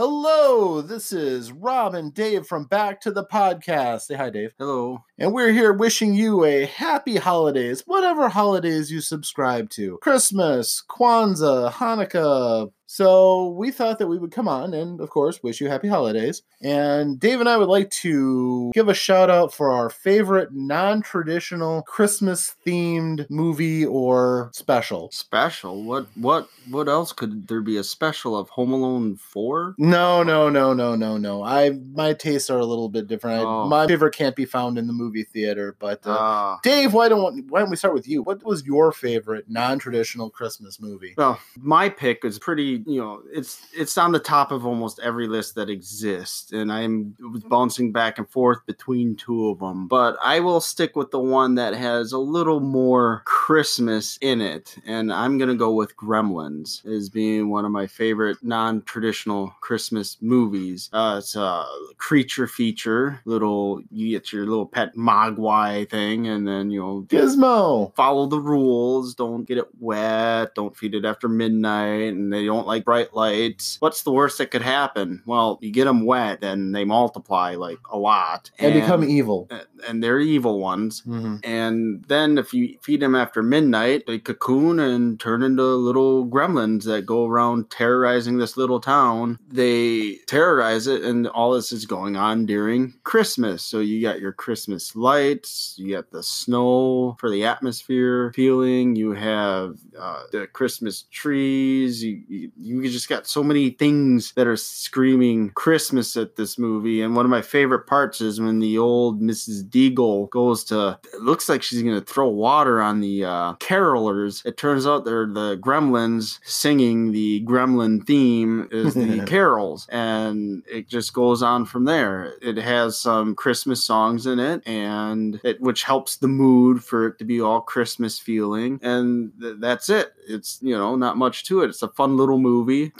Hello, this is Rob and Dave from Back to the Podcast. Say hi, Dave. Hello. And we're here wishing you a happy holidays, whatever holidays you subscribe to Christmas, Kwanzaa, Hanukkah. So we thought that we would come on and, of course, wish you happy holidays. And Dave and I would like to give a shout out for our favorite non traditional Christmas themed movie or special. Special? What what what else could there be a special of Home Alone 4? No, no, no, no, no, no. I my tastes are a little bit different. I, Oh. my favorite can't be found in the movie theater. But uh, Ah. Dave, why don't why don't we start with you? What was your favorite non-traditional Christmas movie? well, my pick is pretty, you know, it's it's on the top of almost every list that exists, and I'm bouncing back and forth between two of them. But I will stick with the one that has a little more Christmas in it, and I'm gonna go with Gremlins as being one of my favorite non-traditional Christmas movies. Uh, it's a creature feature, little you get your little pet Mogwai thing, and then you know Gizmo. follow the rules. Don't get it wet. Don't feed it after midnight. And they don't like bright lights. What's the worst that could happen? Well, you get them wet and they multiply like a lot And become evil. and they're evil ones. hmm And then if you feed them after midnight, they cocoon and turn into little gremlins that go around terrorizing this little town. They terrorize it, and all this is going on during Christmas. So you got your Christmas lights, you got the snow for the atmosphere feeling, you have uh, the Christmas trees. You, you you just got so many things that are screaming Christmas at this movie. And one of my favorite parts is when the old Mrs. Deagle goes to. It looks like she's gonna throw water on the uh, carolers. It turns out they're the gremlins singing the gremlin theme is the carols, and it just goes on from there. It has some Christmas songs in it, and it which helps the mood for it to be all Christmas feeling, and th- that's it. It's you know not much to it. It's a fun little movie.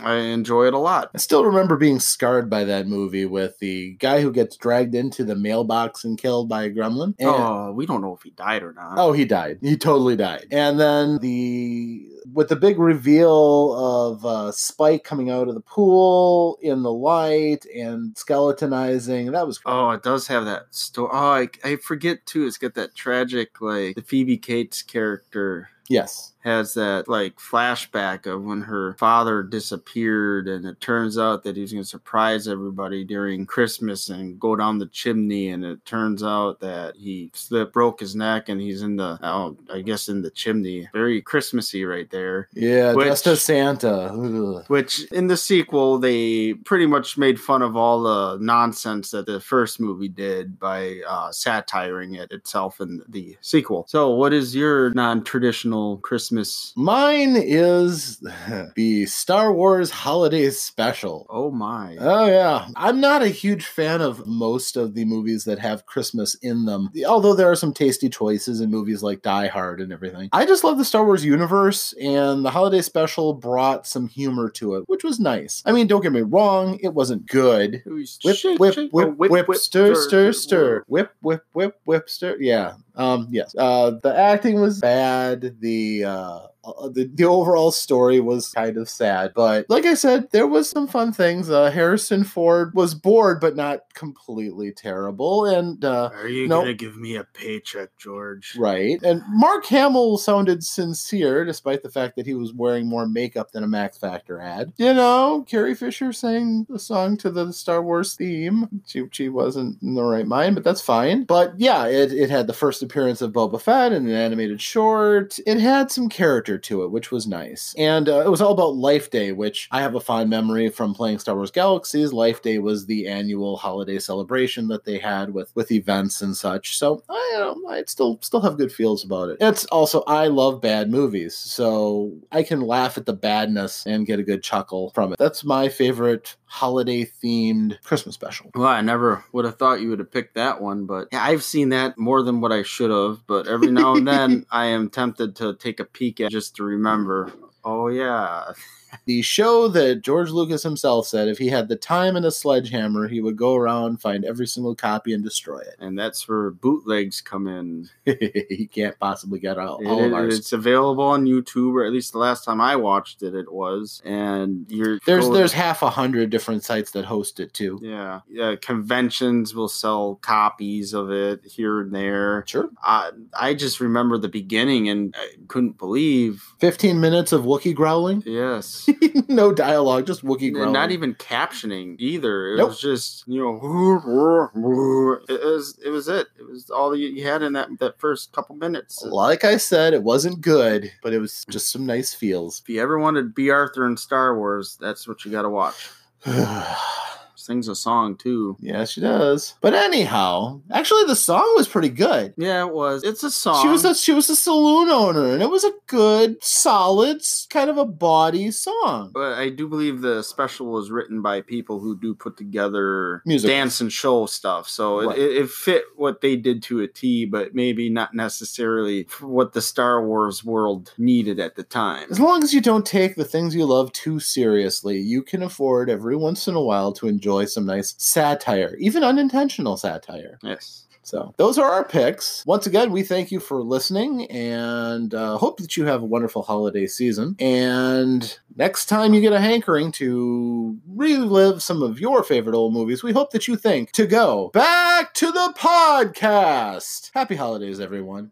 I enjoy it a lot. I still remember being scarred by that movie with the guy who gets dragged into the mailbox and killed by a gremlin. And- Oh, we don't know if he died or not. Oh, he died. He totally died. And then the with the big reveal of uh, Spike coming out of the pool in the light and skeletonizing, that was Oh, it does have that story. Oh, I, I forget too. It's got that tragic, like the Phoebe Cates character yes. has that like flashback of when her father disappeared, and it turns out that he's going to surprise everybody during Christmas and go down the chimney, and it turns out that he slipped, broke his neck, and he's in the oh, I guess in the chimney. Very Christmassy right there. Yeah, Which- just as Santa. Ugh. Which in the sequel they pretty much made fun of all the nonsense that the first movie did by uh, satiring it itself in the sequel. So, what is your non-traditional Christmas? Mine is the Star Wars Holiday Special. Oh my! Oh yeah, I'm not a huge fan of most of the movies that have Christmas in them. Although there are some tasty choices in movies like Die Hard and everything. I just love the Star Wars universe, and the holiday special brought some humor to it, which was nice. I mean, don't get me wrong, it wasn't good. Whip, Shake, whip, shake, whip, oh, whip, stir, stir, stir. Whip, whip, whip, whip, stir. Yeah. Um. Yes. Uh. The acting was bad. The uh. Uh, The, the overall story was kind of sad, but like I said, there was some fun things. Uh, Harrison Ford was bored, but not completely terrible. And uh, Are you Nope. gonna give me a paycheck, George? right, and Mark Hamill sounded sincere, despite the fact that he was wearing more makeup than a Max Factor ad. You know, Carrie Fisher sang the song to the Star Wars theme. She she wasn't in the right mind, but that's fine. But yeah, it, it had the first appearance of Boba Fett in an animated short. It had some character to it, which was nice. And uh, it was all about Life Day, which I have a fond memory from playing Star Wars Galaxies. Life Day was the annual holiday celebration that they had with with events and such. So I I'd still still have good feels about it. It's also I love bad movies, so I can laugh at the badness and get a good chuckle from it. That's my favorite holiday themed Christmas special. Well, I never would have thought you would have picked that one, but yeah, I've seen that more than what I should have. But every now and then, I am tempted to take a peek at just to remember. Oh yeah, the show that George Lucas himself said if he had the time and a sledgehammer, he would go around, find every single copy, and destroy it. and that's where bootlegs come in. he can't possibly get all, all of It- ours. it's available on YouTube, or at least the last time I watched it, it was. And you're There's go- there's half a hundred different sites that host it too. yeah, yeah. Conventions will sell copies of it here and there. Sure. I I just remember the beginning and I couldn't believe. 15 minutes of Wookiee growling. Yes. no dialogue, just Wookiee growling. And not even captioning either. It Nope. was just you know, it was it was it. It was all you you had in that that first couple minutes. Like I said, it wasn't good, but it was just some nice feels. If you ever wanted to be Arthur in Star Wars, that's what you got to watch. Sings a song too. yeah, she does. But anyhow, actually, the song was pretty good. Yeah, it was. It's a song. She was a she was a saloon owner, and it was a good, solid, kind of a body song. but I do believe the special was written by people who do put together Musicals. dance and show stuff. So Right. it, it fit what they did to a T, but maybe not necessarily what the Star Wars world needed at the time. As long as you don't take the things you love too seriously, you can afford every once in a while to enjoy some nice satire, even unintentional satire. Yes. So, those are our picks. Once again, we thank you for listening and uh, hope that you have a wonderful holiday season. And next time you get a hankering to relive some of your favorite old movies, we hope that you think to go back to the podcast. Happy holidays, everyone.